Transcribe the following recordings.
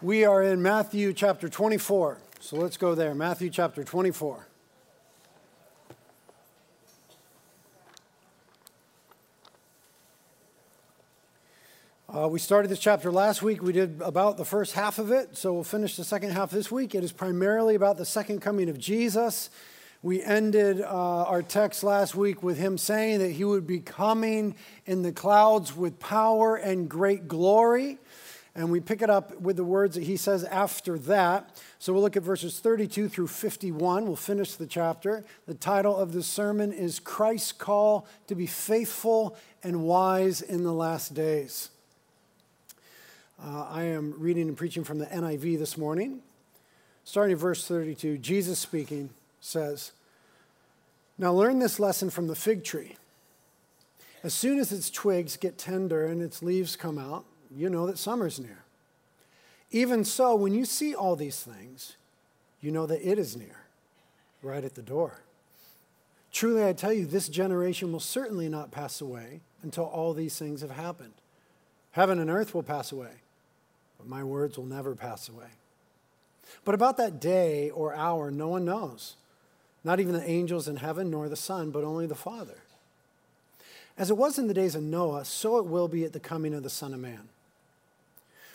We are in Matthew chapter 24. So let's go there. Matthew chapter 24. Uh, we started this chapter last week. We did about the first half of it, so we'll finish the second half this week. It is primarily about the second coming of Jesus. We ended uh, our text last week with him saying that he would be coming in the clouds with power and great glory. And we pick it up with the words that he says after that. So we'll look at verses 32 through 51. We'll finish the chapter. The title of the sermon is Christ's Call to be Faithful and Wise in the Last Days. Uh, I am reading and preaching from the NIV this morning. Starting at verse 32, Jesus speaking says, Now learn this lesson from the fig tree. As soon as its twigs get tender and its leaves come out, you know that summer's near. Even so, when you see all these things, you know that it is near, right at the door. Truly, I tell you, this generation will certainly not pass away until all these things have happened. Heaven and earth will pass away, but my words will never pass away. But about that day or hour, no one knows, not even the angels in heaven nor the Son, but only the Father. As it was in the days of Noah, so it will be at the coming of the Son of Man.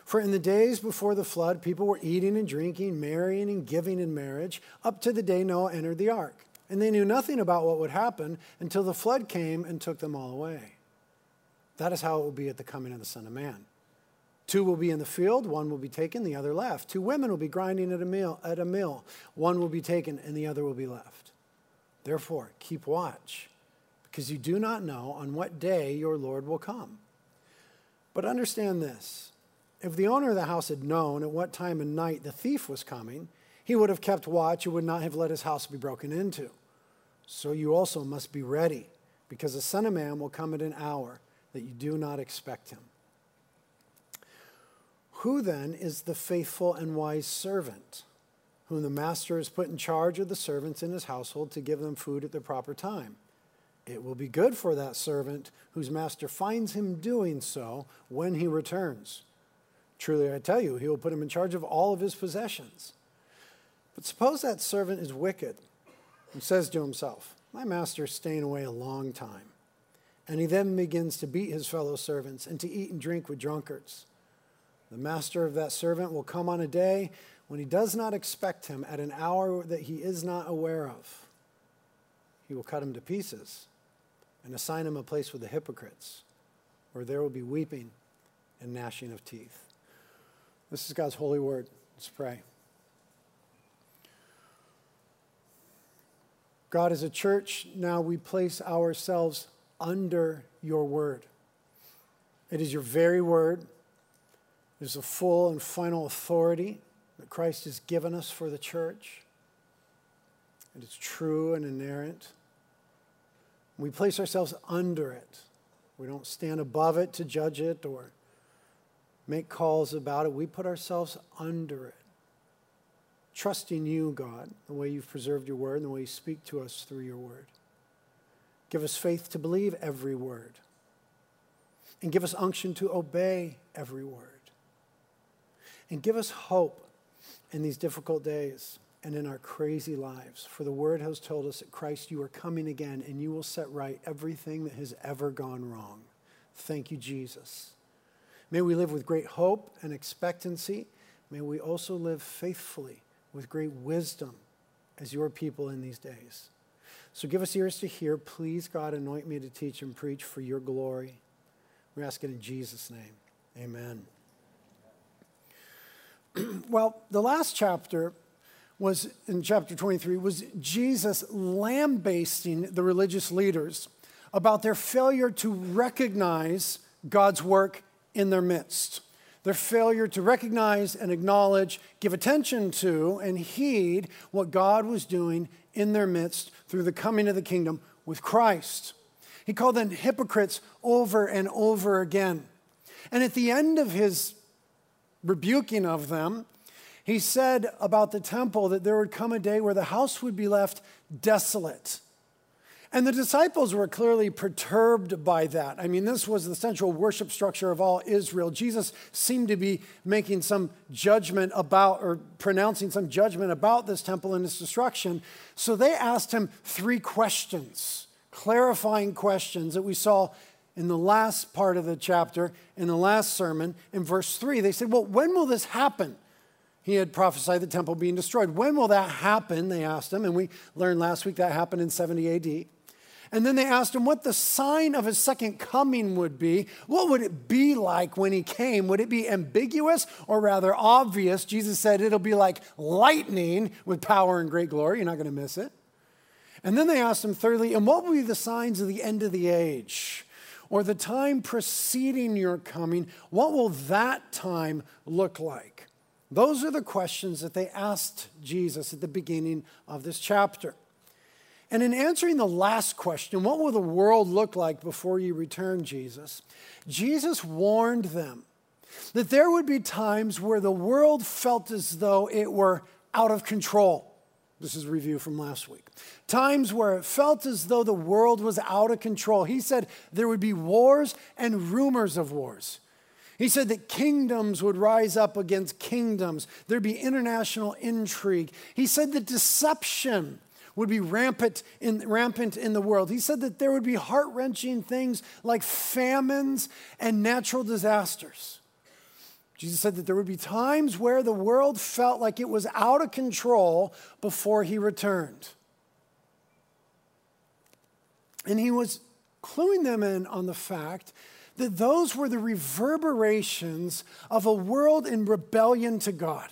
For in the days before the flood, people were eating and drinking, marrying and giving in marriage, up to the day Noah entered the ark. And they knew nothing about what would happen until the flood came and took them all away. That is how it will be at the coming of the Son of Man. Two will be in the field, one will be taken, the other left. Two women will be grinding at a mill, at a mill. one will be taken and the other will be left. Therefore, keep watch, because you do not know on what day your Lord will come. But understand this if the owner of the house had known at what time of night the thief was coming, he would have kept watch and would not have let his house be broken into. So you also must be ready, because the Son of Man will come at an hour that you do not expect him. Who then is the faithful and wise servant, whom the master has put in charge of the servants in his household to give them food at the proper time? It will be good for that servant whose master finds him doing so when he returns. Truly, I tell you, he will put him in charge of all of his possessions. But suppose that servant is wicked and says to himself, My master is staying away a long time. And he then begins to beat his fellow servants and to eat and drink with drunkards. The master of that servant will come on a day when he does not expect him at an hour that he is not aware of. He will cut him to pieces and assign him a place with the hypocrites, where there will be weeping and gnashing of teeth. This is God's holy word. Let's pray. God, as a church, now we place ourselves under your word. It is your very word. It is the full and final authority that Christ has given us for the church. It is true and inerrant. We place ourselves under it. We don't stand above it to judge it or make calls about it. We put ourselves under it. Trusting you, God, the way you've preserved your word and the way you speak to us through your word. Give us faith to believe every word. And give us unction to obey every word. And give us hope in these difficult days and in our crazy lives. For the word has told us that Christ, you are coming again and you will set right everything that has ever gone wrong. Thank you, Jesus. May we live with great hope and expectancy. May we also live faithfully with great wisdom as your people in these days. So give us ears to hear. Please, God, anoint me to teach and preach for your glory. We ask it in Jesus' name. Amen. well, the last chapter was in chapter 23 was Jesus lambasting the religious leaders about their failure to recognize God's work in their midst. Their failure to recognize and acknowledge, give attention to, and heed what God was doing in their midst through the coming of the kingdom with Christ. He called them hypocrites over and over again. And at the end of his rebuking of them, he said about the temple that there would come a day where the house would be left desolate And the disciples were clearly perturbed by that. I mean, this was the central worship structure of all Israel. Jesus seemed to be making some judgment about, or pronouncing some judgment about this temple and its destruction. So they asked him three questions, clarifying questions that we saw in the last part of the chapter, in the last sermon, in verse 3. They said, Well, when will this happen? He had prophesied the temple being destroyed. When will that happen? They asked him, and we learned last week that happened in 70 AD. And then they asked him what the sign of his second coming would be. What would it be like when he came? Would it be ambiguous or rather obvious? Jesus said it'll be like lightning with power and great glory. You're not going to miss it. And then they asked him, thirdly, and what will be the signs of the end of the age? Or the time preceding your coming? What will that time look like? Those are the questions that they asked Jesus at the beginning of this chapter. And in answering the last question, what will the world look like before you return, Jesus? Jesus warned them that there would be times where the world felt as though it were out of control. This is review from last week. Times where it felt as though the world was out of control. He said there would be wars and rumors of wars. He said that kingdoms would rise up against kingdoms. There'd be international intrigue. He said that deception would be rampant in, rampant in the world. He said that there would be heart wrenching things like famines and natural disasters. Jesus said that there would be times where the world felt like it was out of control before he returned. And he was cluing them in on the fact that those were the reverberations of a world in rebellion to God.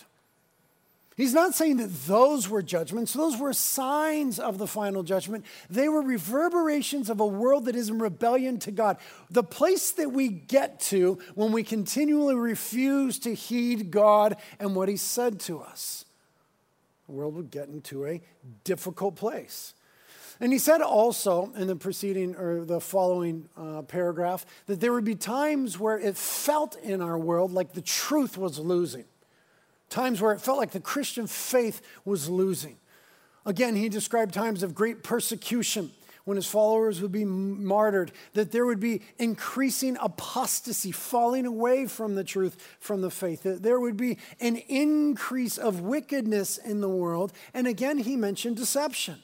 He's not saying that those were judgments, those were signs of the final judgment. They were reverberations of a world that is in rebellion to God. The place that we get to when we continually refuse to heed God and what He said to us. The world would get into a difficult place. And he said also in the preceding or the following uh, paragraph that there would be times where it felt in our world like the truth was losing times where it felt like the Christian faith was losing. Again, he described times of great persecution when his followers would be martyred, that there would be increasing apostasy, falling away from the truth, from the faith, that there would be an increase of wickedness in the world. And again, he mentioned deception.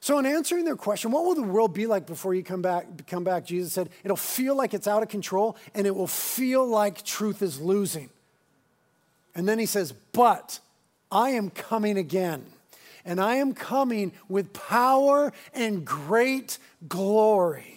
So, in answering their question, what will the world be like before you come back? Come back, Jesus said, it'll feel like it's out of control, and it will feel like truth is losing. And then he says, But I am coming again. And I am coming with power and great glory.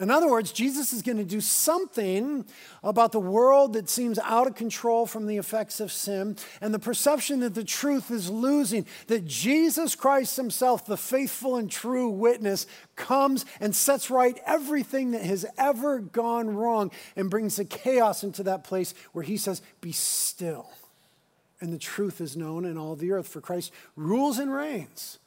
In other words, Jesus is going to do something about the world that seems out of control from the effects of sin and the perception that the truth is losing. That Jesus Christ Himself, the faithful and true witness, comes and sets right everything that has ever gone wrong and brings the chaos into that place where He says, Be still. And the truth is known in all the earth, for Christ rules and reigns.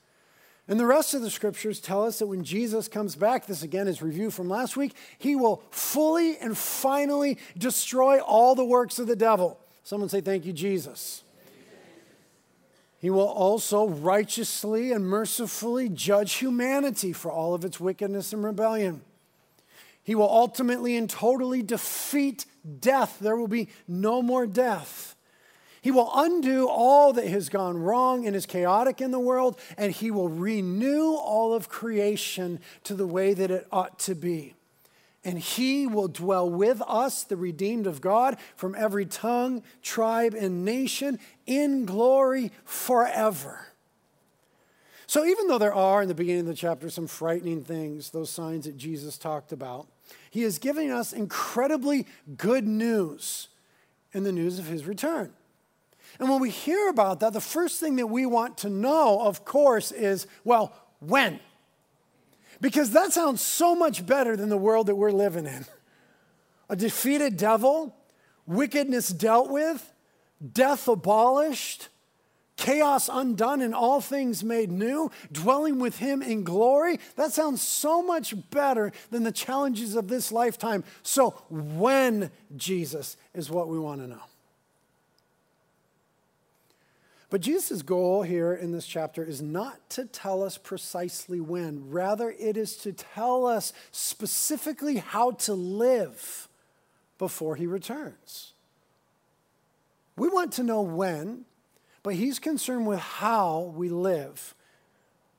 And the rest of the scriptures tell us that when Jesus comes back, this again is review from last week, he will fully and finally destroy all the works of the devil. Someone say, Thank you, Jesus. He will also righteously and mercifully judge humanity for all of its wickedness and rebellion. He will ultimately and totally defeat death. There will be no more death. He will undo all that has gone wrong and is chaotic in the world, and He will renew all of creation to the way that it ought to be. And He will dwell with us, the redeemed of God, from every tongue, tribe, and nation in glory forever. So, even though there are in the beginning of the chapter some frightening things, those signs that Jesus talked about, He is giving us incredibly good news in the news of His return. And when we hear about that, the first thing that we want to know, of course, is well, when? Because that sounds so much better than the world that we're living in. A defeated devil, wickedness dealt with, death abolished, chaos undone, and all things made new, dwelling with Him in glory. That sounds so much better than the challenges of this lifetime. So, when Jesus is what we want to know. But Jesus' goal here in this chapter is not to tell us precisely when, rather, it is to tell us specifically how to live before he returns. We want to know when, but he's concerned with how we live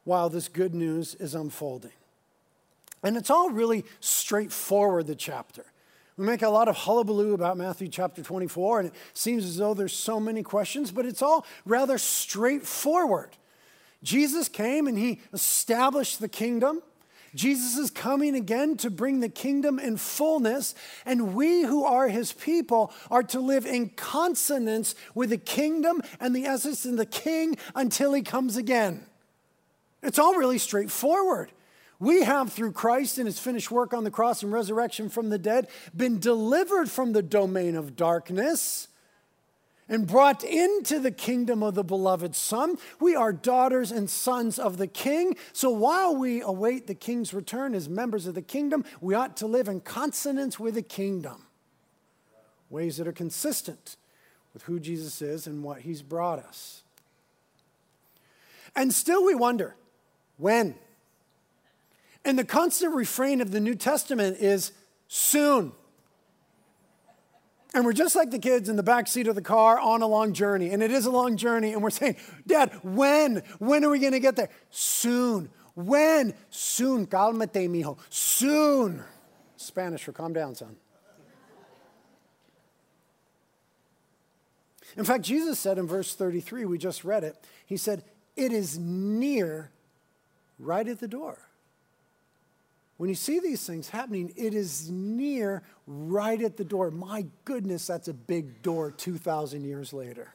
while this good news is unfolding. And it's all really straightforward, the chapter. We make a lot of hullabaloo about Matthew chapter 24, and it seems as though there's so many questions, but it's all rather straightforward. Jesus came and he established the kingdom. Jesus is coming again to bring the kingdom in fullness, and we who are his people are to live in consonance with the kingdom and the essence of the king until he comes again. It's all really straightforward. We have, through Christ and his finished work on the cross and resurrection from the dead, been delivered from the domain of darkness and brought into the kingdom of the beloved Son. We are daughters and sons of the King. So while we await the King's return as members of the kingdom, we ought to live in consonance with the kingdom, ways that are consistent with who Jesus is and what he's brought us. And still we wonder when? And the constant refrain of the New Testament is soon. And we're just like the kids in the back seat of the car on a long journey. And it is a long journey. And we're saying, Dad, when? When are we going to get there? Soon. When? Soon. Cálmate, mijo. Soon. Spanish for calm down, son. In fact, Jesus said in verse 33, we just read it, he said, It is near right at the door. When you see these things happening, it is near, right at the door. My goodness, that's a big door 2,000 years later.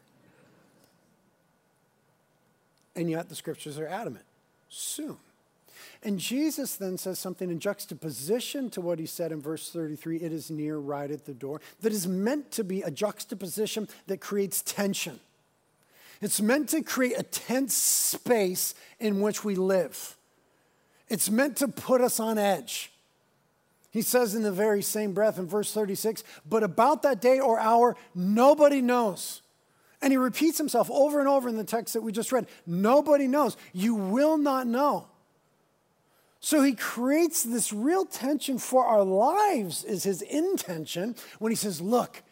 And yet the scriptures are adamant soon. And Jesus then says something in juxtaposition to what he said in verse 33 it is near, right at the door, that is meant to be a juxtaposition that creates tension. It's meant to create a tense space in which we live. It's meant to put us on edge. He says in the very same breath in verse 36 but about that day or hour, nobody knows. And he repeats himself over and over in the text that we just read nobody knows. You will not know. So he creates this real tension for our lives, is his intention when he says, Look,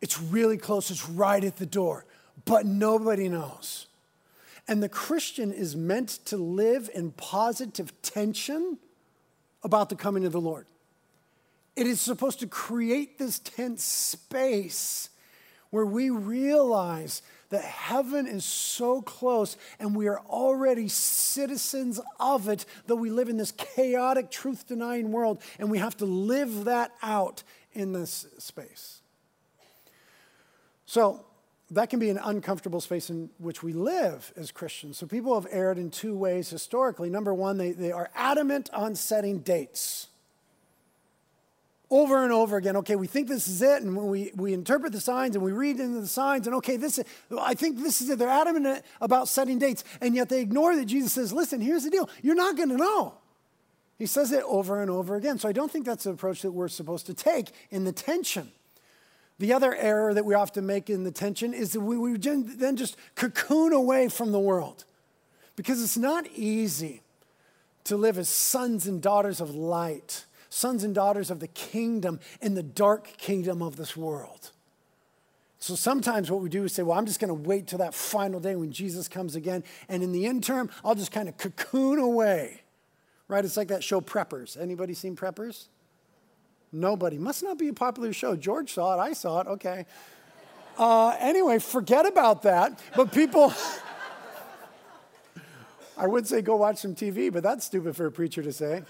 it's really close, it's right at the door, but nobody knows. And the Christian is meant to live in positive tension about the coming of the Lord. It is supposed to create this tense space where we realize that heaven is so close and we are already citizens of it, though we live in this chaotic, truth denying world, and we have to live that out in this space. So, that can be an uncomfortable space in which we live as Christians. So people have erred in two ways historically. Number one, they, they are adamant on setting dates. Over and over again, okay, we think this is it, and we, we interpret the signs and we read into the signs, and okay, this is, I think this is it. They're adamant about setting dates, and yet they ignore that Jesus says, listen, here's the deal. You're not going to know. He says it over and over again. So I don't think that's the approach that we're supposed to take in the tension. The other error that we often make in the tension is that we, we then just cocoon away from the world because it's not easy to live as sons and daughters of light, sons and daughters of the kingdom in the dark kingdom of this world. So sometimes what we do is say, well, I'm just going to wait till that final day when Jesus comes again. And in the interim, I'll just kind of cocoon away. Right? It's like that show Preppers. Anybody seen Preppers? Nobody. Must not be a popular show. George saw it. I saw it. Okay. Uh, anyway, forget about that. But people, I would say go watch some TV, but that's stupid for a preacher to say.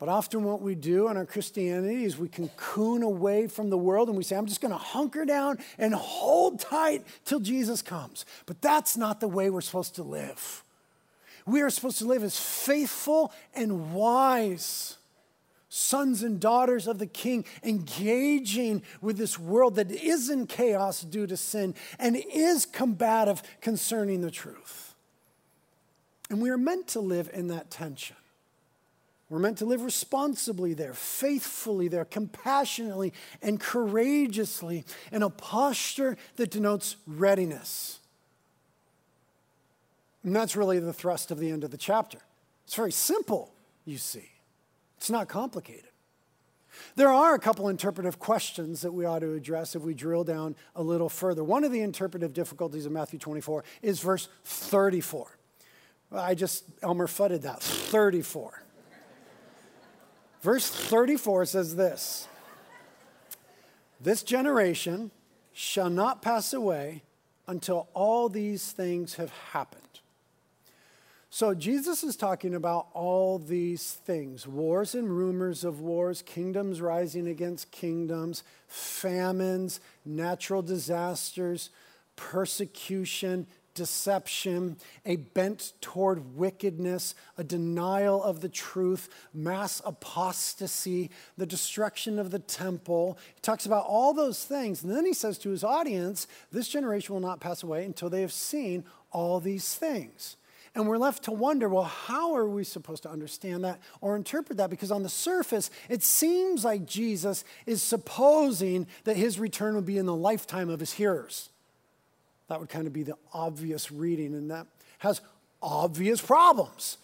But often, what we do in our Christianity is we cocoon away from the world and we say, I'm just going to hunker down and hold tight till Jesus comes. But that's not the way we're supposed to live. We are supposed to live as faithful and wise sons and daughters of the king engaging with this world that is in chaos due to sin and is combative concerning the truth. And we are meant to live in that tension. We're meant to live responsibly there, faithfully there, compassionately and courageously in a posture that denotes readiness. And that's really the thrust of the end of the chapter. It's very simple, you see. It's not complicated. There are a couple interpretive questions that we ought to address if we drill down a little further. One of the interpretive difficulties of Matthew 24 is verse 34. I just Elmer fudded that. 34. Verse 34 says this This generation shall not pass away until all these things have happened. So Jesus is talking about all these things wars and rumors of wars, kingdoms rising against kingdoms, famines, natural disasters, persecution, deception, a bent toward wickedness, a denial of the truth, mass apostasy, the destruction of the temple. He talks about all those things. And then he says to his audience, This generation will not pass away until they have seen all these things. And we're left to wonder well, how are we supposed to understand that or interpret that? Because on the surface, it seems like Jesus is supposing that his return would be in the lifetime of his hearers. That would kind of be the obvious reading, and that has obvious problems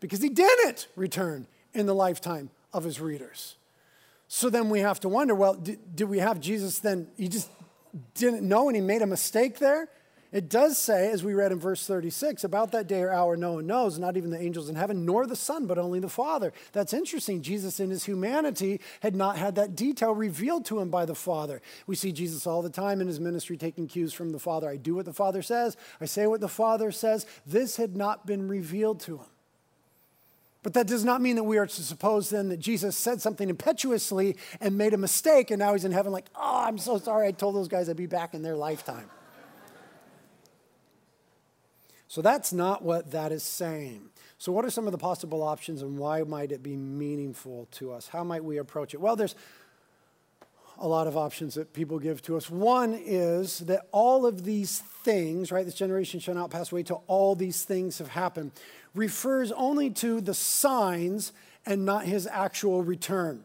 because he didn't return in the lifetime of his readers. So then we have to wonder well, did, we have Jesus then? He just didn't know and he made a mistake there? It does say, as we read in verse 36, about that day or hour no one knows, not even the angels in heaven, nor the Son, but only the Father. That's interesting. Jesus, in his humanity, had not had that detail revealed to him by the Father. We see Jesus all the time in his ministry taking cues from the Father. I do what the Father says, I say what the Father says. This had not been revealed to him. But that does not mean that we are to suppose then that Jesus said something impetuously and made a mistake, and now he's in heaven, like, oh, I'm so sorry I told those guys I'd be back in their lifetime. So that's not what that is saying. So, what are some of the possible options and why might it be meaningful to us? How might we approach it? Well, there's a lot of options that people give to us. One is that all of these things, right, this generation shall not pass away till all these things have happened, refers only to the signs and not his actual return.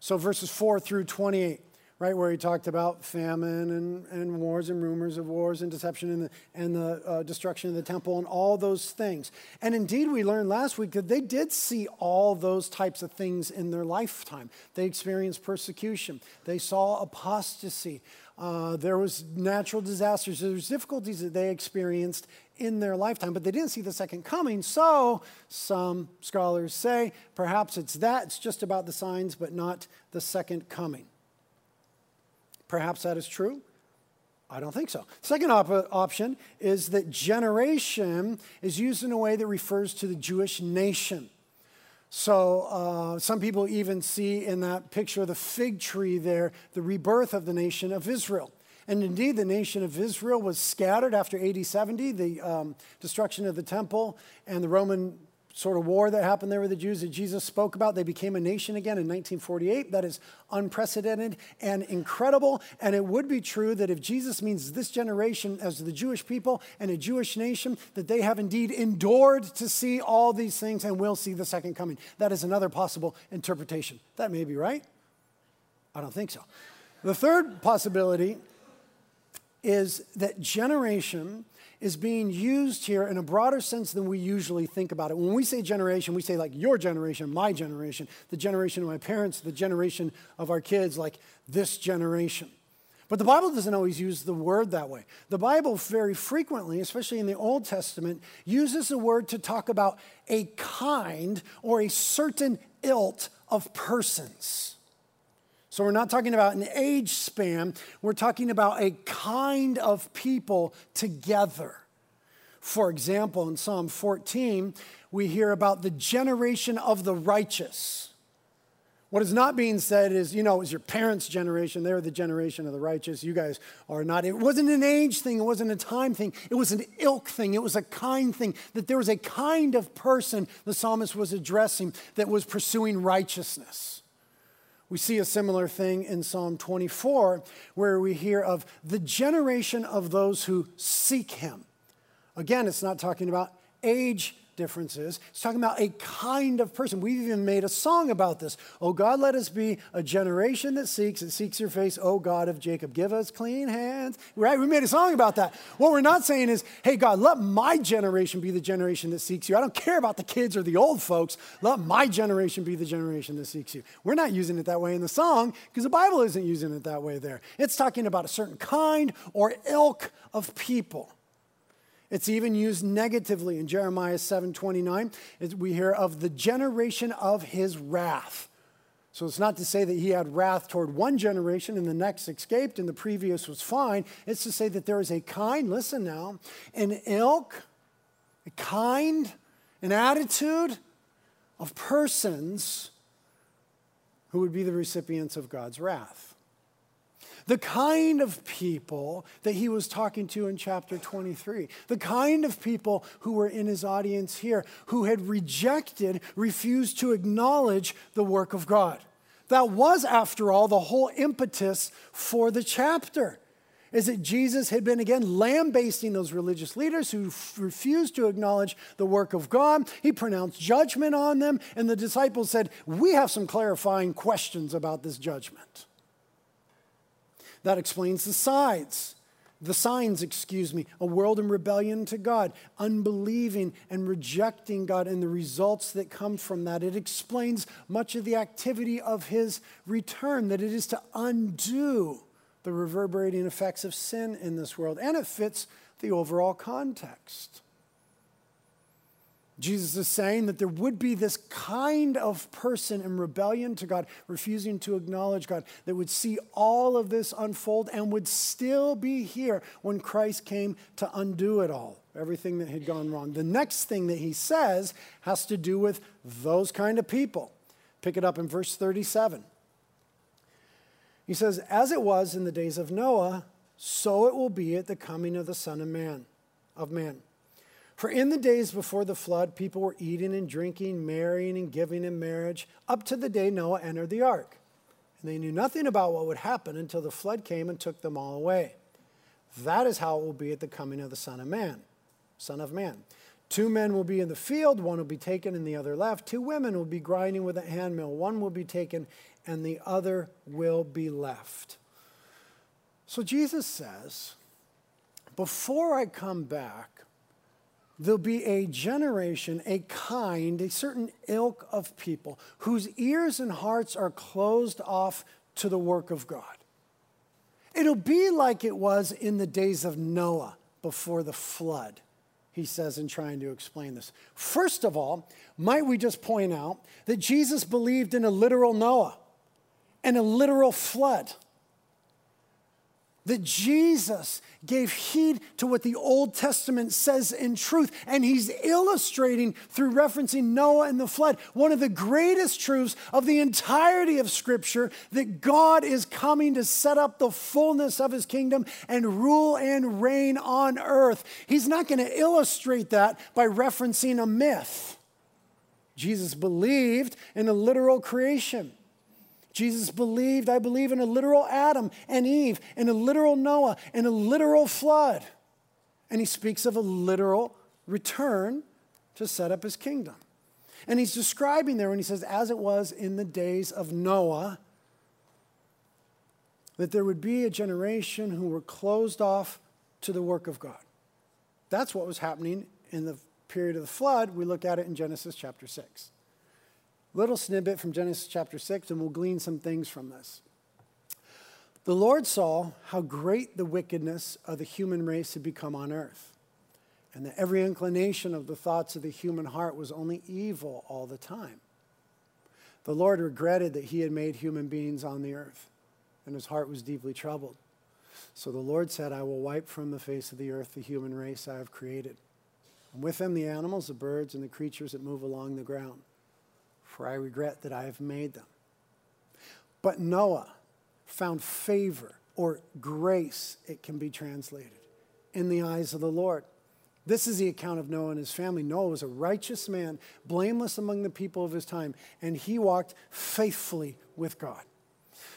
So, verses 4 through 28 right, where he talked about famine and, and wars and rumors of wars and deception and the, and the uh, destruction of the temple and all those things. And indeed, we learned last week that they did see all those types of things in their lifetime. They experienced persecution, they saw apostasy. Uh, there was natural disasters. There was difficulties that they experienced in their lifetime, but they didn't see the second coming. So some scholars say perhaps it's that. It's just about the signs, but not the second coming. Perhaps that is true. I don't think so. Second op- option is that generation is used in a way that refers to the Jewish nation. So uh, some people even see in that picture of the fig tree there the rebirth of the nation of Israel. And indeed, the nation of Israel was scattered after AD 70, the um, destruction of the temple and the Roman sort of war that happened there with the Jews that Jesus spoke about. They became a nation again in 1948. That is unprecedented and incredible. And it would be true that if Jesus means this generation as the Jewish people and a Jewish nation, that they have indeed endured to see all these things and will see the second coming. That is another possible interpretation. That may be right. I don't think so. The third possibility is that generation is being used here in a broader sense than we usually think about it. When we say generation, we say like your generation, my generation, the generation of my parents, the generation of our kids, like this generation. But the Bible doesn't always use the word that way. The Bible very frequently, especially in the Old Testament, uses the word to talk about a kind or a certain ilk of persons. So we're not talking about an age span, we're talking about a kind of people together. For example, in Psalm 14, we hear about the generation of the righteous. What is not being said is, you know, it was your parents' generation. They're the generation of the righteous. You guys are not. It wasn't an age thing. It wasn't a time thing. It was an ilk thing. It was a kind thing. That there was a kind of person the psalmist was addressing that was pursuing righteousness. We see a similar thing in Psalm 24, where we hear of the generation of those who seek him. Again, it's not talking about age difference is. It's talking about a kind of person. We've even made a song about this. Oh God, let us be a generation that seeks, that seeks your face. Oh God of Jacob, give us clean hands. Right? We made a song about that. What we're not saying is, hey God, let my generation be the generation that seeks you. I don't care about the kids or the old folks. Let my generation be the generation that seeks you. We're not using it that way in the song because the Bible isn't using it that way there. It's talking about a certain kind or ilk of people. It's even used negatively in Jeremiah 7:29. We hear of the generation of his wrath. So it's not to say that he had wrath toward one generation and the next escaped and the previous was fine. It's to say that there is a kind, listen now, an ilk, a kind, an attitude of persons who would be the recipients of God's wrath. The kind of people that he was talking to in chapter 23, the kind of people who were in his audience here, who had rejected, refused to acknowledge the work of God. That was, after all, the whole impetus for the chapter. Is that Jesus had been again lambasting those religious leaders who f- refused to acknowledge the work of God. He pronounced judgment on them, and the disciples said, We have some clarifying questions about this judgment. That explains the sides. The signs, excuse me, a world in rebellion to God, unbelieving and rejecting God, and the results that come from that. It explains much of the activity of his return, that it is to undo the reverberating effects of sin in this world, and it fits the overall context. Jesus is saying that there would be this kind of person in rebellion to God, refusing to acknowledge God, that would see all of this unfold and would still be here when Christ came to undo it all, everything that had gone wrong. The next thing that he says has to do with those kind of people. Pick it up in verse 37. He says, As it was in the days of Noah, so it will be at the coming of the Son of Man, of man. For in the days before the flood, people were eating and drinking, marrying and giving in marriage, up to the day Noah entered the ark. And they knew nothing about what would happen until the flood came and took them all away. That is how it will be at the coming of the Son of Man. Son of Man. Two men will be in the field, one will be taken and the other left. Two women will be grinding with a handmill, one will be taken and the other will be left. So Jesus says, Before I come back, there'll be a generation, a kind, a certain ilk of people whose ears and hearts are closed off to the work of God. It'll be like it was in the days of Noah before the flood, he says in trying to explain this. First of all, might we just point out that Jesus believed in a literal Noah and a literal flood? That Jesus gave heed to what the Old Testament says in truth. And he's illustrating through referencing Noah and the flood one of the greatest truths of the entirety of Scripture that God is coming to set up the fullness of his kingdom and rule and reign on earth. He's not going to illustrate that by referencing a myth. Jesus believed in a literal creation. Jesus believed, I believe, in a literal Adam and Eve, in a literal Noah, in a literal flood. And he speaks of a literal return to set up his kingdom. And he's describing there when he says, as it was in the days of Noah, that there would be a generation who were closed off to the work of God. That's what was happening in the period of the flood. We look at it in Genesis chapter 6 little snippet from Genesis chapter 6, and we'll glean some things from this. The Lord saw how great the wickedness of the human race had become on earth, and that every inclination of the thoughts of the human heart was only evil all the time. The Lord regretted that he had made human beings on the earth, and his heart was deeply troubled. So the Lord said, I will wipe from the face of the earth the human race I have created, and with them the animals, the birds, and the creatures that move along the ground for I regret that I have made them. But Noah found favor or grace, it can be translated, in the eyes of the Lord. This is the account of Noah and his family. Noah was a righteous man, blameless among the people of his time, and he walked faithfully with God.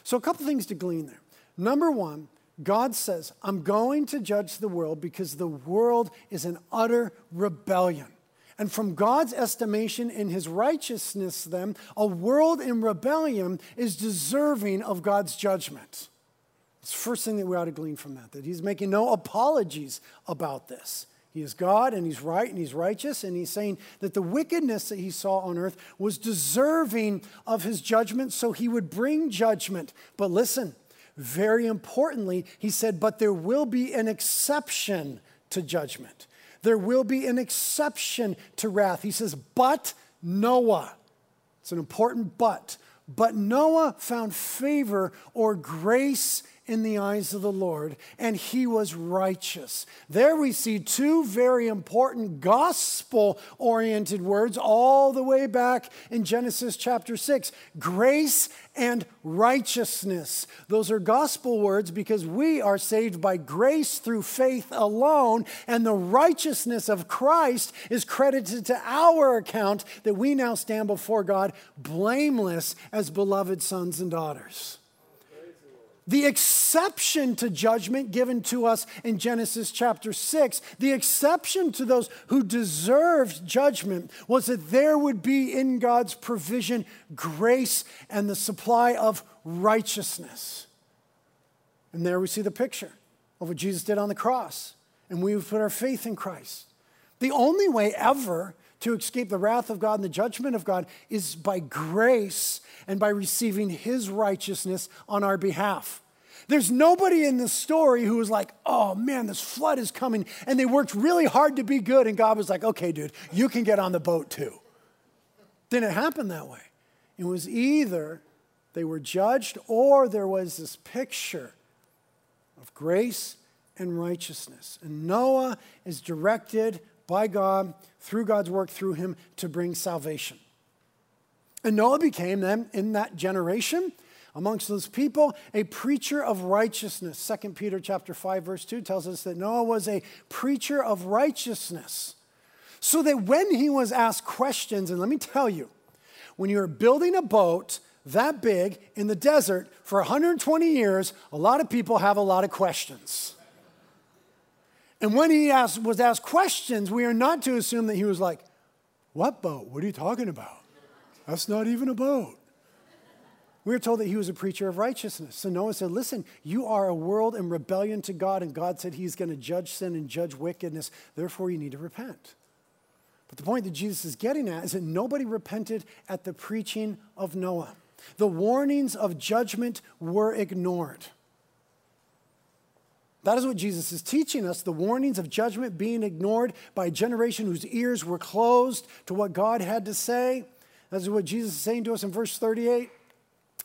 So, a couple things to glean there. Number one, God says, I'm going to judge the world because the world is in utter rebellion. And from God's estimation in his righteousness, then, a world in rebellion is deserving of God's judgment. It's the first thing that we ought to glean from that, that he's making no apologies about this. He is God and he's right and he's righteous, and he's saying that the wickedness that he saw on earth was deserving of his judgment, so he would bring judgment. But listen, very importantly, he said, but there will be an exception to judgment. There will be an exception to wrath. He says, but Noah. It's an important but. But Noah found favor or grace in the eyes of the Lord, and he was righteous. There we see two very important gospel oriented words all the way back in Genesis chapter 6 grace and righteousness. Those are gospel words because we are saved by grace through faith alone, and the righteousness of Christ is credited to our account that we now stand before God blameless as beloved sons and daughters. The exception to judgment given to us in Genesis chapter 6, the exception to those who deserved judgment was that there would be in God's provision grace and the supply of righteousness. And there we see the picture of what Jesus did on the cross. And we put our faith in Christ. The only way ever to escape the wrath of God and the judgment of God is by grace and by receiving his righteousness on our behalf. There's nobody in the story who was like, oh man, this flood is coming. And they worked really hard to be good. And God was like, okay, dude, you can get on the boat too. Didn't happen that way. It was either they were judged or there was this picture of grace and righteousness. And Noah is directed by God through God's work through him to bring salvation. And Noah became then, in that generation, amongst those people, a preacher of righteousness. 2 Peter chapter 5, verse 2 tells us that Noah was a preacher of righteousness. So that when he was asked questions, and let me tell you, when you're building a boat that big in the desert for 120 years, a lot of people have a lot of questions. And when he asked, was asked questions, we are not to assume that he was like, What boat? What are you talking about? That's not even a boat. We are told that he was a preacher of righteousness. So Noah said, Listen, you are a world in rebellion to God, and God said he's going to judge sin and judge wickedness. Therefore, you need to repent. But the point that Jesus is getting at is that nobody repented at the preaching of Noah. The warnings of judgment were ignored. That is what Jesus is teaching us the warnings of judgment being ignored by a generation whose ears were closed to what God had to say. That is what Jesus is saying to us in verse 38.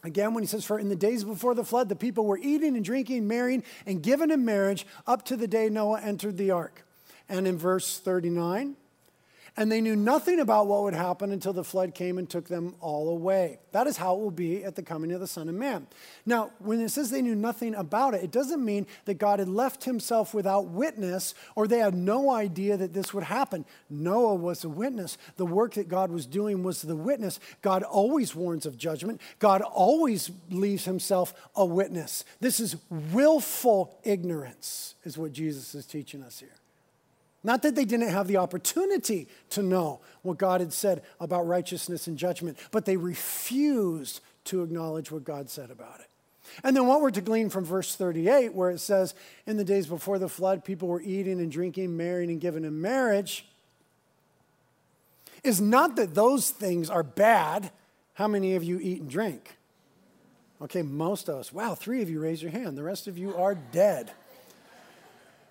Again, when he says, For in the days before the flood, the people were eating and drinking, marrying, and given in marriage up to the day Noah entered the ark. And in verse 39, and they knew nothing about what would happen until the flood came and took them all away. That is how it will be at the coming of the Son of Man. Now, when it says they knew nothing about it, it doesn't mean that God had left himself without witness or they had no idea that this would happen. Noah was a witness. The work that God was doing was the witness. God always warns of judgment, God always leaves himself a witness. This is willful ignorance, is what Jesus is teaching us here. Not that they didn't have the opportunity to know what God had said about righteousness and judgment, but they refused to acknowledge what God said about it. And then what we're to glean from verse 38, where it says, In the days before the flood, people were eating and drinking, marrying and giving in marriage, is not that those things are bad. How many of you eat and drink? Okay, most of us. Wow, three of you raise your hand. The rest of you are dead.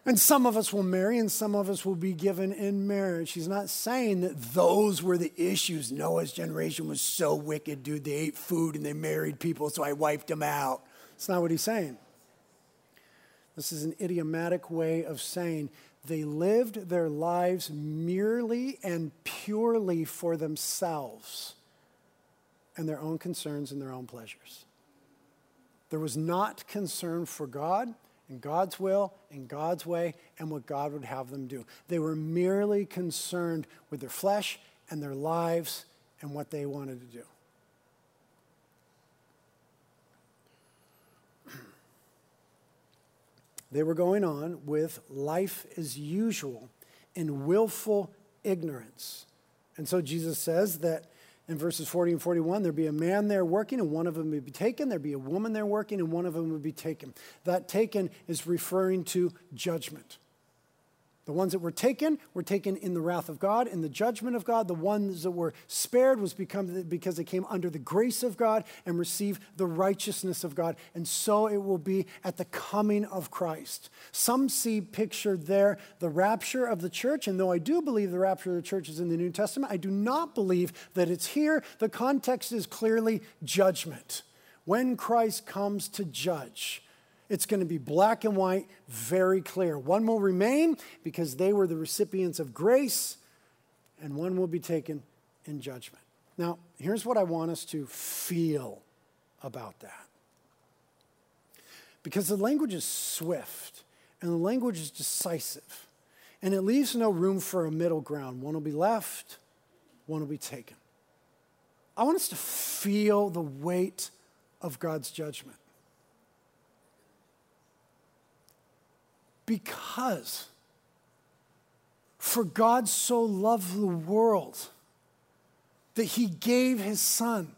And some of us will marry and some of us will be given in marriage. He's not saying that those were the issues. Noah's generation was so wicked, dude. They ate food and they married people, so I wiped them out. That's not what he's saying. This is an idiomatic way of saying they lived their lives merely and purely for themselves and their own concerns and their own pleasures. There was not concern for God in God's will, in God's way, and what God would have them do. They were merely concerned with their flesh and their lives and what they wanted to do. They were going on with life as usual in willful ignorance And so Jesus says that in verses 40 and 41, there'd be a man there working, and one of them would be taken. There'd be a woman there working, and one of them would be taken. That taken is referring to judgment. The ones that were taken were taken in the wrath of God, in the judgment of God. The ones that were spared was because they came under the grace of God and received the righteousness of God. And so it will be at the coming of Christ. Some see pictured there the rapture of the church. And though I do believe the rapture of the church is in the New Testament, I do not believe that it's here. The context is clearly judgment. When Christ comes to judge, it's going to be black and white, very clear. One will remain because they were the recipients of grace, and one will be taken in judgment. Now, here's what I want us to feel about that. Because the language is swift and the language is decisive, and it leaves no room for a middle ground. One will be left, one will be taken. I want us to feel the weight of God's judgment. Because for God so loved the world that he gave his son,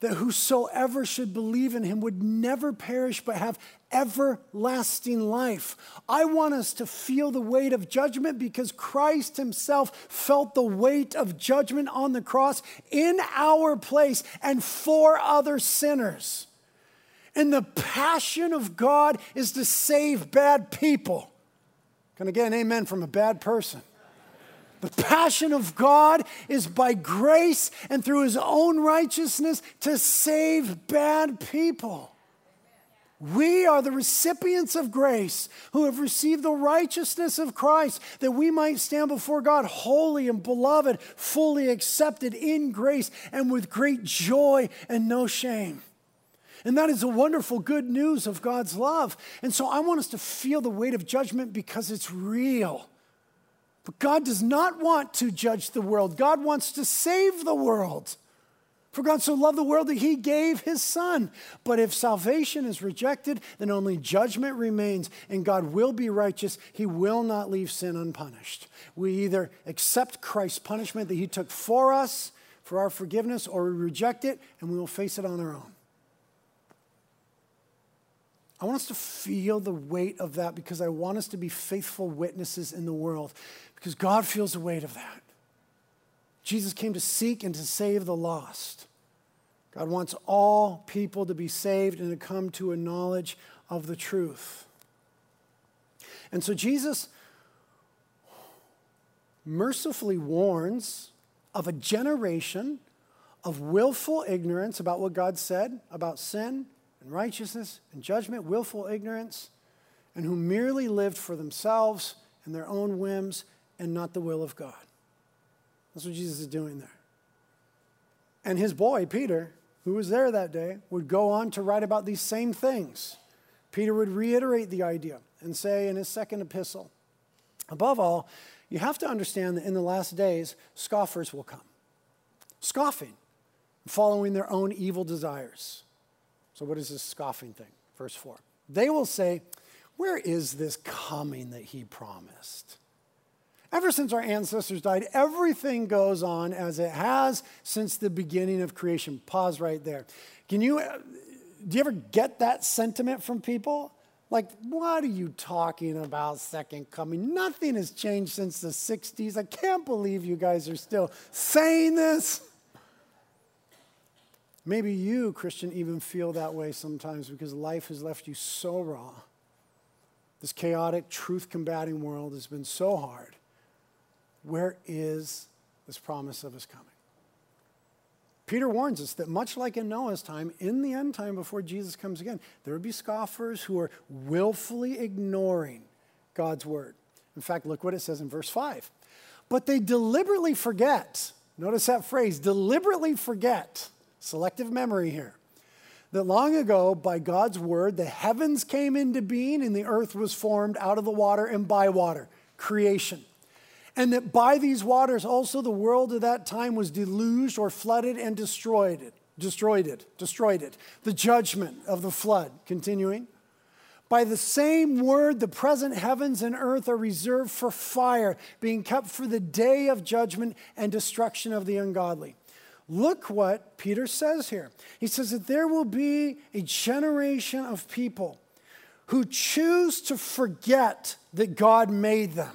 that whosoever should believe in him would never perish but have everlasting life. I want us to feel the weight of judgment because Christ himself felt the weight of judgment on the cross in our place and for other sinners. And the passion of God is to save bad people. Can I get an amen from a bad person? The passion of God is by grace and through his own righteousness to save bad people. We are the recipients of grace who have received the righteousness of Christ that we might stand before God holy and beloved, fully accepted in grace and with great joy and no shame. And that is the wonderful good news of God's love. And so I want us to feel the weight of judgment because it's real. But God does not want to judge the world, God wants to save the world. For God so loved the world that he gave his son. But if salvation is rejected, then only judgment remains, and God will be righteous. He will not leave sin unpunished. We either accept Christ's punishment that he took for us for our forgiveness, or we reject it and we will face it on our own. I want us to feel the weight of that because I want us to be faithful witnesses in the world because God feels the weight of that. Jesus came to seek and to save the lost. God wants all people to be saved and to come to a knowledge of the truth. And so Jesus mercifully warns of a generation of willful ignorance about what God said about sin and righteousness and judgment, willful ignorance, and who merely lived for themselves and their own whims and not the will of God. That's what Jesus is doing there. And his boy, Peter, who was there that day, would go on to write about these same things. Peter would reiterate the idea and say in his second epistle, above all, you have to understand that in the last days, scoffers will come, scoffing, following their own evil desires. So, what is this scoffing thing? Verse 4. They will say, Where is this coming that he promised? Ever since our ancestors died, everything goes on as it has since the beginning of creation. Pause right there. Can you, uh, do you ever get that sentiment from people? Like, what are you talking about, second coming? Nothing has changed since the 60s. I can't believe you guys are still saying this. Maybe you, Christian, even feel that way sometimes because life has left you so raw. This chaotic, truth combating world has been so hard. Where is this promise of his coming? Peter warns us that much like in Noah's time, in the end time before Jesus comes again, there will be scoffers who are willfully ignoring God's word. In fact, look what it says in verse 5. But they deliberately forget. Notice that phrase deliberately forget selective memory here. That long ago, by God's word, the heavens came into being and the earth was formed out of the water and by water, creation. And that by these waters also the world at that time was deluged or flooded and destroyed it, destroyed it, destroyed it. The judgment of the flood, continuing. By the same word, the present heavens and earth are reserved for fire, being kept for the day of judgment and destruction of the ungodly. Look what Peter says here. He says that there will be a generation of people who choose to forget that God made them.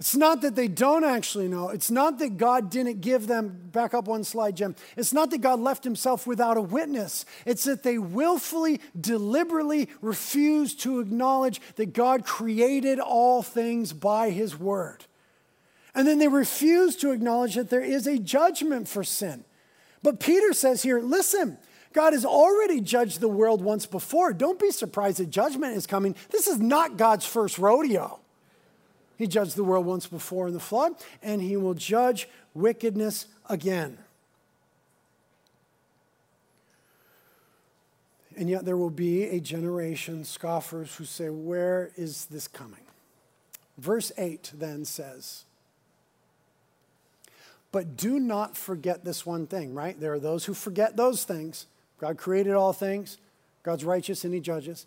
It's not that they don't actually know. It's not that God didn't give them, back up one slide, Jim. It's not that God left himself without a witness. It's that they willfully, deliberately refuse to acknowledge that God created all things by his word. And then they refuse to acknowledge that there is a judgment for sin. But Peter says here listen, God has already judged the world once before. Don't be surprised that judgment is coming. This is not God's first rodeo. He judged the world once before in the flood, and he will judge wickedness again. And yet there will be a generation, scoffers, who say, Where is this coming? Verse 8 then says, But do not forget this one thing, right? There are those who forget those things. God created all things, God's righteous and he judges.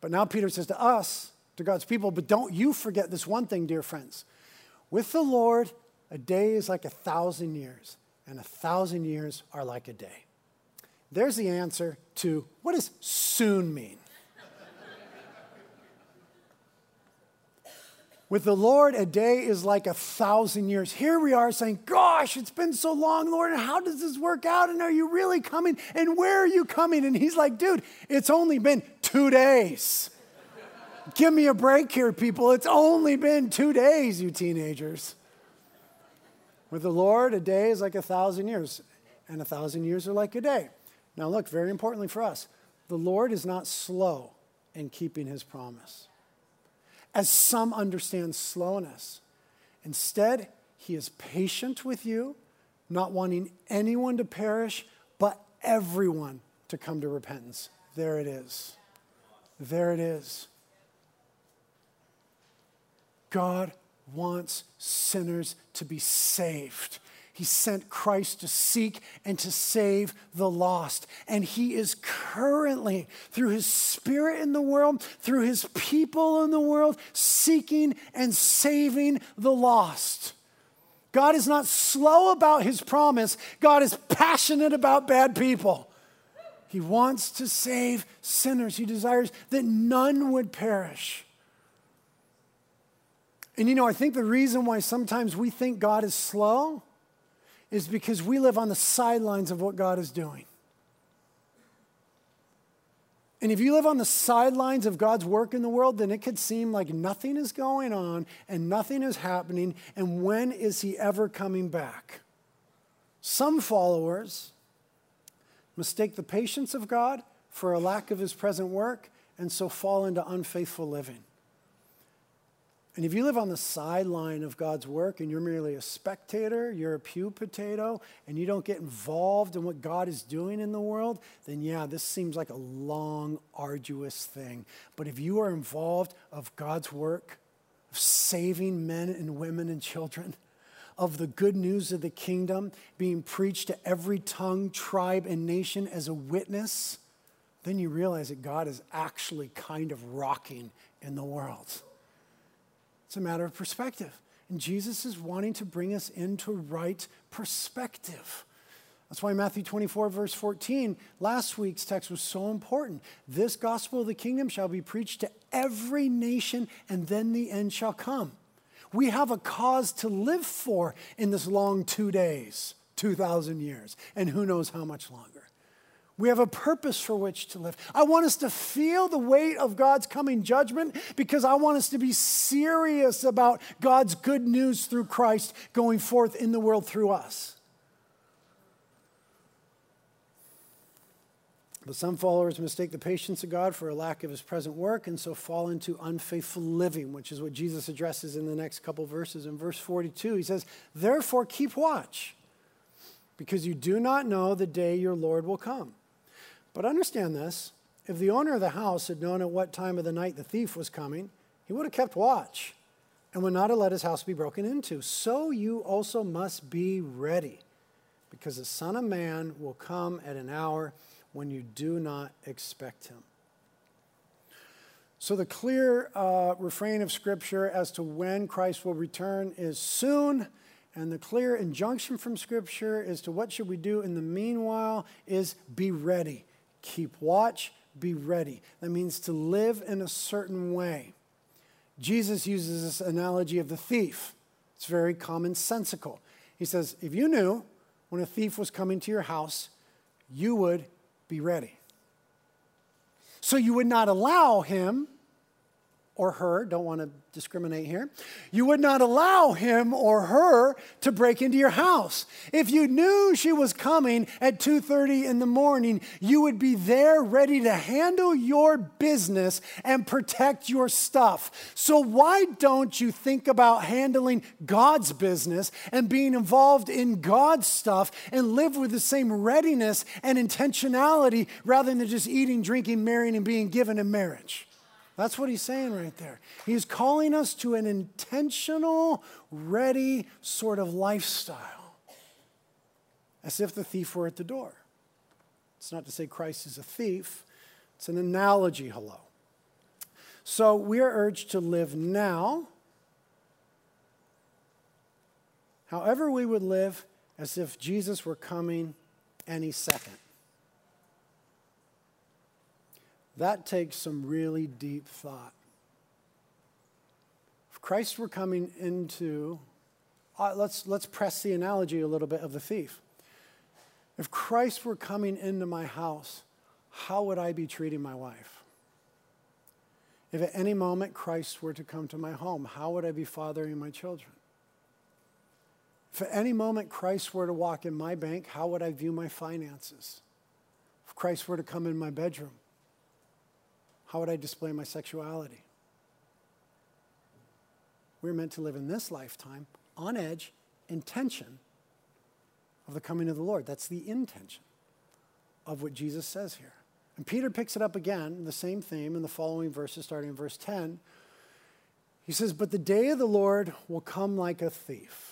But now Peter says to us, to God's people. But don't you forget this one thing, dear friends. With the Lord, a day is like a thousand years, and a thousand years are like a day. There's the answer to what does soon mean? With the Lord, a day is like a thousand years. Here we are saying, Gosh, it's been so long, Lord, and how does this work out? And are you really coming? And where are you coming? And He's like, Dude, it's only been two days. Give me a break here, people. It's only been two days, you teenagers. With the Lord, a day is like a thousand years, and a thousand years are like a day. Now, look, very importantly for us, the Lord is not slow in keeping his promise, as some understand slowness. Instead, he is patient with you, not wanting anyone to perish, but everyone to come to repentance. There it is. There it is. God wants sinners to be saved. He sent Christ to seek and to save the lost. And He is currently, through His Spirit in the world, through His people in the world, seeking and saving the lost. God is not slow about His promise, God is passionate about bad people. He wants to save sinners, He desires that none would perish. And you know, I think the reason why sometimes we think God is slow is because we live on the sidelines of what God is doing. And if you live on the sidelines of God's work in the world, then it could seem like nothing is going on and nothing is happening. And when is He ever coming back? Some followers mistake the patience of God for a lack of His present work and so fall into unfaithful living. And if you live on the sideline of God's work and you're merely a spectator, you're a pew potato, and you don't get involved in what God is doing in the world, then yeah, this seems like a long, arduous thing. But if you are involved of God's work, of saving men and women and children, of the good news of the kingdom being preached to every tongue, tribe, and nation as a witness, then you realize that God is actually kind of rocking in the world. It's a matter of perspective. And Jesus is wanting to bring us into right perspective. That's why Matthew 24, verse 14, last week's text was so important. This gospel of the kingdom shall be preached to every nation, and then the end shall come. We have a cause to live for in this long two days, 2,000 years, and who knows how much longer. We have a purpose for which to live. I want us to feel the weight of God's coming judgment because I want us to be serious about God's good news through Christ going forth in the world through us. But some followers mistake the patience of God for a lack of his present work and so fall into unfaithful living, which is what Jesus addresses in the next couple verses. In verse 42, he says, Therefore keep watch, because you do not know the day your Lord will come. But understand this if the owner of the house had known at what time of the night the thief was coming, he would have kept watch and would not have let his house be broken into. So you also must be ready, because the Son of Man will come at an hour when you do not expect him. So, the clear uh, refrain of Scripture as to when Christ will return is soon. And the clear injunction from Scripture as to what should we do in the meanwhile is be ready. Keep watch, be ready. That means to live in a certain way. Jesus uses this analogy of the thief. It's very commonsensical. He says, if you knew when a thief was coming to your house, you would be ready. So you would not allow him or her, don't want to discriminate here, you would not allow him or her to break into your house. If you knew she was coming at 2:30 in the morning, you would be there ready to handle your business and protect your stuff. So why don't you think about handling God's business and being involved in God's stuff and live with the same readiness and intentionality rather than just eating, drinking, marrying and being given in marriage? That's what he's saying right there. He's calling us to an intentional, ready sort of lifestyle, as if the thief were at the door. It's not to say Christ is a thief, it's an analogy, hello. So we are urged to live now, however, we would live as if Jesus were coming any second. That takes some really deep thought. If Christ were coming into, uh, let's, let's press the analogy a little bit of the thief. If Christ were coming into my house, how would I be treating my wife? If at any moment Christ were to come to my home, how would I be fathering my children? If at any moment Christ were to walk in my bank, how would I view my finances? If Christ were to come in my bedroom, how would I display my sexuality? We're meant to live in this lifetime on edge, in tension of the coming of the Lord. That's the intention of what Jesus says here. And Peter picks it up again, the same theme in the following verses, starting in verse 10. He says, But the day of the Lord will come like a thief.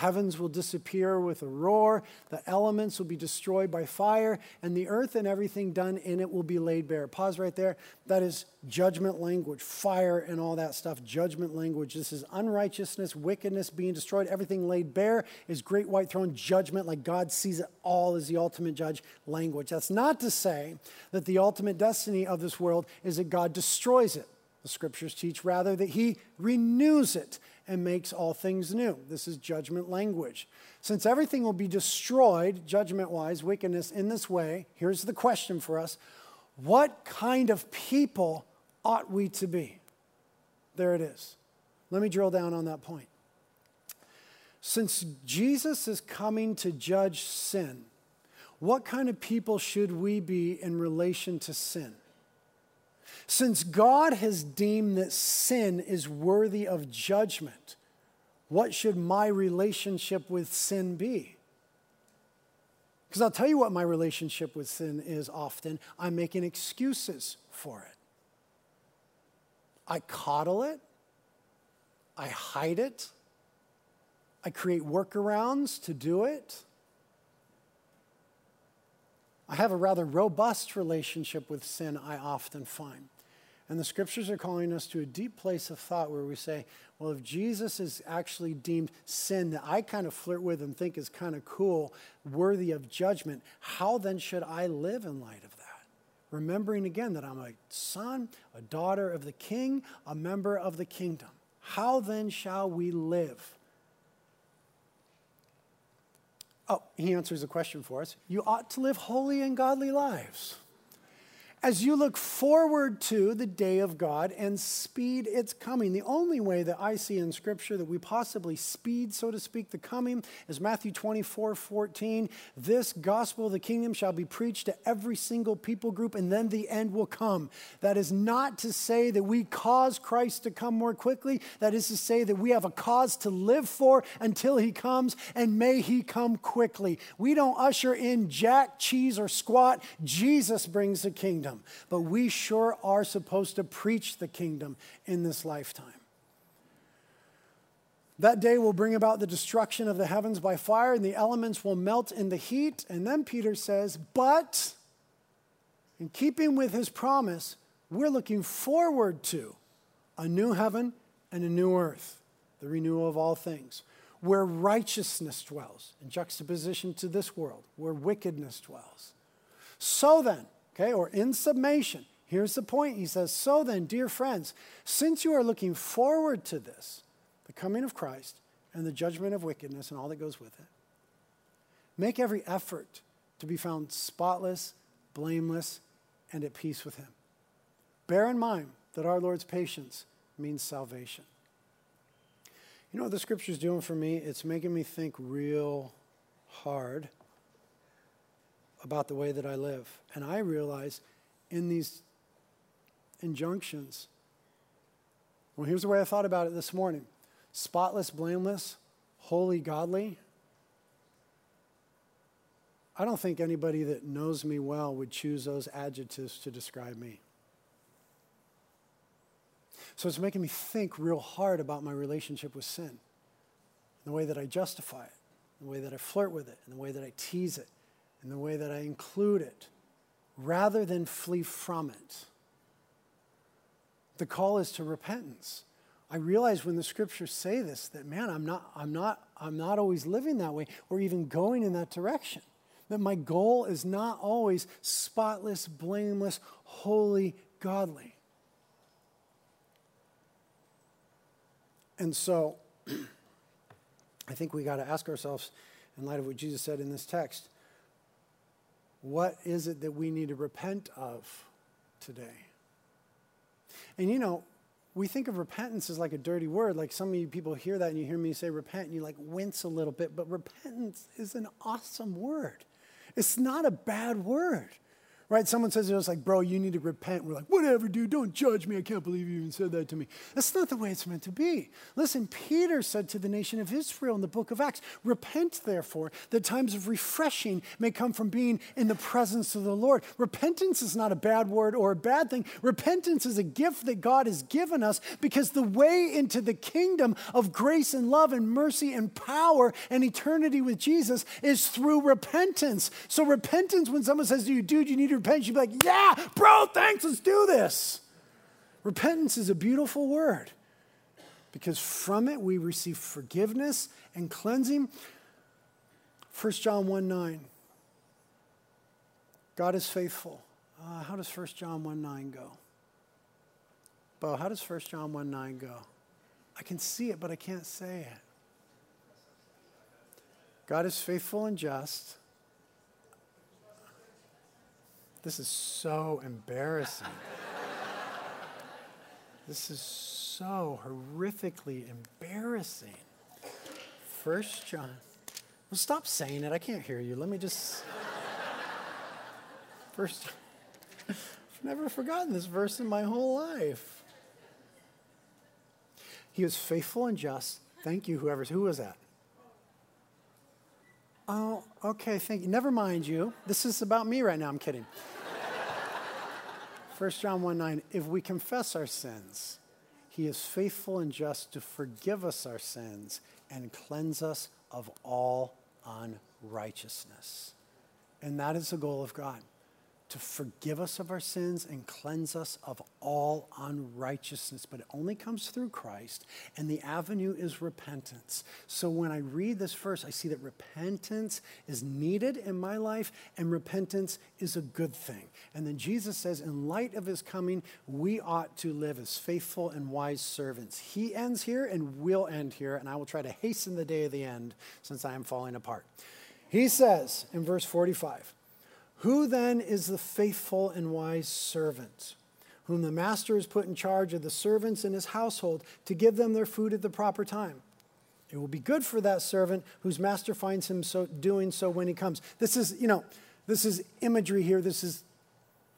Heavens will disappear with a roar, the elements will be destroyed by fire, and the earth and everything done in it will be laid bare. Pause right there. That is judgment language, fire and all that stuff, judgment language. This is unrighteousness, wickedness being destroyed, everything laid bare is great white throne judgment, like God sees it all as the ultimate judge language. That's not to say that the ultimate destiny of this world is that God destroys it. The scriptures teach rather that he renews it and makes all things new. This is judgment language. Since everything will be destroyed, judgment wise, wickedness in this way, here's the question for us What kind of people ought we to be? There it is. Let me drill down on that point. Since Jesus is coming to judge sin, what kind of people should we be in relation to sin? Since God has deemed that sin is worthy of judgment, what should my relationship with sin be? Because I'll tell you what my relationship with sin is often I'm making excuses for it. I coddle it, I hide it, I create workarounds to do it. I have a rather robust relationship with sin, I often find. And the scriptures are calling us to a deep place of thought where we say, well, if Jesus is actually deemed sin that I kind of flirt with and think is kind of cool, worthy of judgment, how then should I live in light of that? Remembering again that I'm a son, a daughter of the king, a member of the kingdom. How then shall we live? Oh, he answers the question for us. You ought to live holy and godly lives as you look forward to the day of God and speed its coming. The only way that I see in Scripture that we possibly speed, so to speak, the coming is Matthew 24 14. This gospel of the kingdom shall be preached to every single people group, and then the end will come. That is not to say that we cause Christ to come more quickly. That is to say that we have a cause to live for until he comes, and may he come quickly. We don't usher in jack, cheese, or squat. Jesus brings the kingdom kingdom, but we sure are supposed to preach the kingdom in this lifetime. That day will bring about the destruction of the heavens by fire, and the elements will melt in the heat. And then Peter says, But in keeping with his promise, we're looking forward to a new heaven and a new earth, the renewal of all things, where righteousness dwells, in juxtaposition to this world, where wickedness dwells. So then, okay, or in summation, here's the point. He says, So then, dear friends, since you are looking forward to this, the coming of Christ and the judgment of wickedness and all that goes with it, make every effort to be found spotless, blameless, and at peace with Him. Bear in mind that our Lord's patience means salvation. You know what the scripture's doing for me? It's making me think real hard about the way that I live. And I realize in these injunctions, well, here's the way I thought about it this morning spotless, blameless, holy, godly. I don't think anybody that knows me well would choose those adjectives to describe me. So it's making me think real hard about my relationship with sin, the way that I justify it, the way that I flirt with it, and the way that I tease it, and the way that I include it, rather than flee from it. The call is to repentance. I realize when the scriptures say this that man, I'm not, I'm not, I'm not always living that way or even going in that direction. That my goal is not always spotless, blameless, holy, godly. And so I think we got to ask ourselves, in light of what Jesus said in this text, what is it that we need to repent of today? And you know, we think of repentance as like a dirty word. Like some of you people hear that and you hear me say repent and you like wince a little bit, but repentance is an awesome word. It's not a bad word right? Someone says to us, like, bro, you need to repent. We're like, whatever, dude, don't judge me. I can't believe you even said that to me. That's not the way it's meant to be. Listen, Peter said to the nation of Israel in the book of Acts, repent, therefore, that times of refreshing may come from being in the presence of the Lord. Repentance is not a bad word or a bad thing. Repentance is a gift that God has given us because the way into the kingdom of grace and love and mercy and power and eternity with Jesus is through repentance. So, repentance, when someone says to you, dude, you need to repent, you'd be like, yeah, bro, thanks, let's do this. Repentance is a beautiful word because from it we receive forgiveness and cleansing. 1 John 1 9. God is faithful. Uh, how does 1 John 1 9 go? Bo, how does 1 John 1 9 go? I can see it, but I can't say it. God is faithful and just this is so embarrassing. this is so horrifically embarrassing. First John. Well, stop saying it. I can't hear you. Let me just. First. I've never forgotten this verse in my whole life. He was faithful and just. Thank you, whoever. Who was that? Oh, okay, thank you. Never mind you. This is about me right now. I'm kidding. 1 John 1 9, if we confess our sins, he is faithful and just to forgive us our sins and cleanse us of all unrighteousness. And that is the goal of God to forgive us of our sins and cleanse us of all unrighteousness. But it only comes through Christ, and the avenue is repentance. So when I read this verse, I see that repentance is needed in my life, and repentance is a good thing. And then Jesus says, in light of his coming, we ought to live as faithful and wise servants. He ends here and will end here, and I will try to hasten the day of the end since I am falling apart. He says in verse 45, who then is the faithful and wise servant, whom the master has put in charge of the servants in his household to give them their food at the proper time? It will be good for that servant whose master finds him so, doing so when he comes. This is, you know, this is imagery here. This is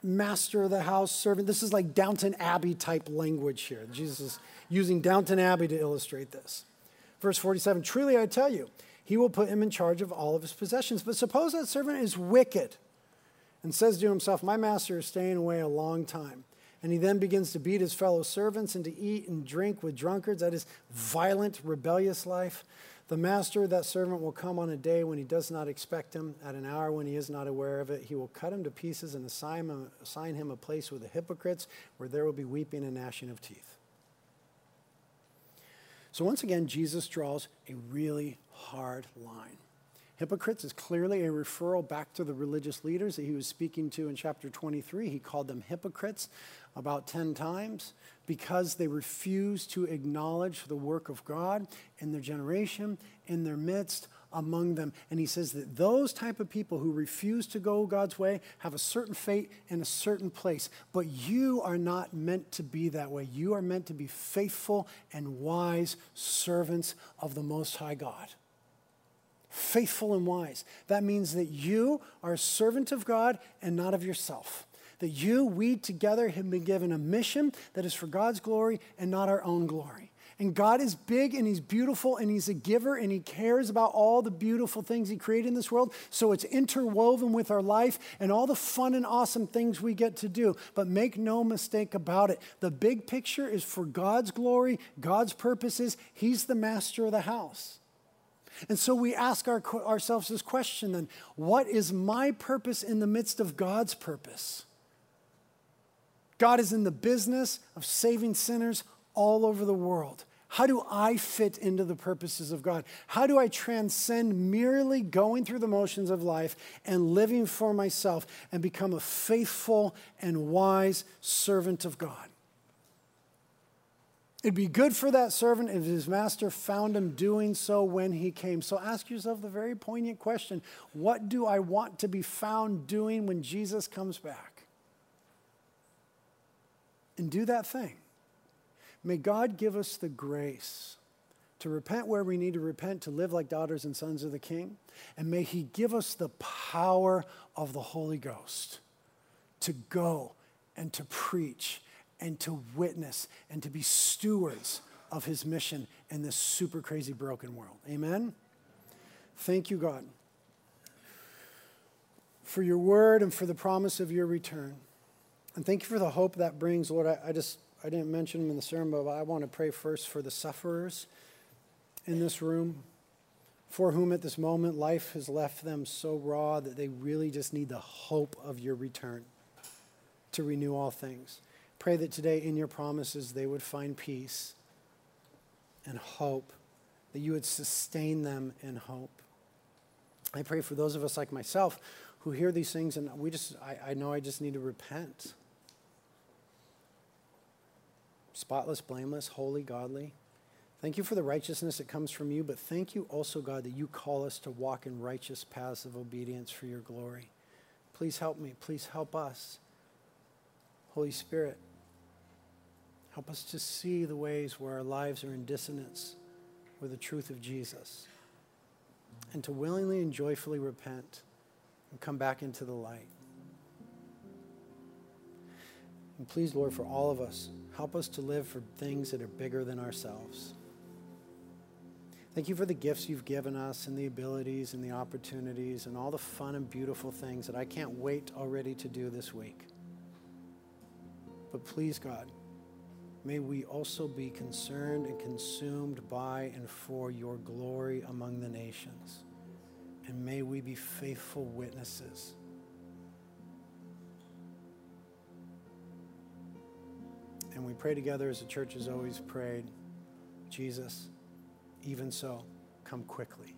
master of the house, servant. This is like Downton Abbey type language here. Jesus is using Downton Abbey to illustrate this. Verse 47 Truly I tell you, he will put him in charge of all of his possessions. But suppose that servant is wicked and says to himself, My master is staying away a long time. And he then begins to beat his fellow servants and to eat and drink with drunkards. That is violent, rebellious life. The master of that servant will come on a day when he does not expect him, at an hour when he is not aware of it. He will cut him to pieces and assign him, assign him a place with the hypocrites, where there will be weeping and gnashing of teeth. So, once again, Jesus draws a really hard line. Hypocrites is clearly a referral back to the religious leaders that he was speaking to in chapter 23. He called them hypocrites about 10 times because they refuse to acknowledge the work of God in their generation, in their midst, among them. And he says that those type of people who refuse to go God's way have a certain fate in a certain place. But you are not meant to be that way. You are meant to be faithful and wise servants of the Most High God faithful and wise. That means that you are a servant of God and not of yourself. That you, we together have been given a mission that is for God's glory and not our own glory. And God is big and He's beautiful and He's a giver and He cares about all the beautiful things He created in this world. So it's interwoven with our life and all the fun and awesome things we get to do. But make no mistake about it the big picture is for God's glory, God's purposes. He's the master of the house. And so we ask our, ourselves this question then what is my purpose in the midst of God's purpose? God is in the business of saving sinners all over the world. How do I fit into the purposes of God? How do I transcend merely going through the motions of life and living for myself and become a faithful and wise servant of God? It'd be good for that servant if his master found him doing so when he came. So ask yourself the very poignant question what do I want to be found doing when Jesus comes back? And do that thing. May God give us the grace to repent where we need to repent, to live like daughters and sons of the King. And may He give us the power of the Holy Ghost to go and to preach and to witness and to be stewards of his mission in this super crazy broken world. Amen? Thank you, God, for your word and for the promise of your return. And thank you for the hope that brings, Lord. I, I just, I didn't mention them in the sermon, but I want to pray first for the sufferers in this room, for whom at this moment life has left them so raw that they really just need the hope of your return to renew all things. Pray that today in your promises they would find peace and hope, that you would sustain them in hope. I pray for those of us like myself who hear these things and we just, I, I know I just need to repent. Spotless, blameless, holy, godly. Thank you for the righteousness that comes from you, but thank you also, God, that you call us to walk in righteous paths of obedience for your glory. Please help me. Please help us. Holy Spirit. Help us to see the ways where our lives are in dissonance with the truth of Jesus and to willingly and joyfully repent and come back into the light. And please, Lord, for all of us, help us to live for things that are bigger than ourselves. Thank you for the gifts you've given us and the abilities and the opportunities and all the fun and beautiful things that I can't wait already to do this week. But please, God, may we also be concerned and consumed by and for your glory among the nations. And may we be faithful witnesses. And we pray together as the church has always prayed Jesus, even so, come quickly.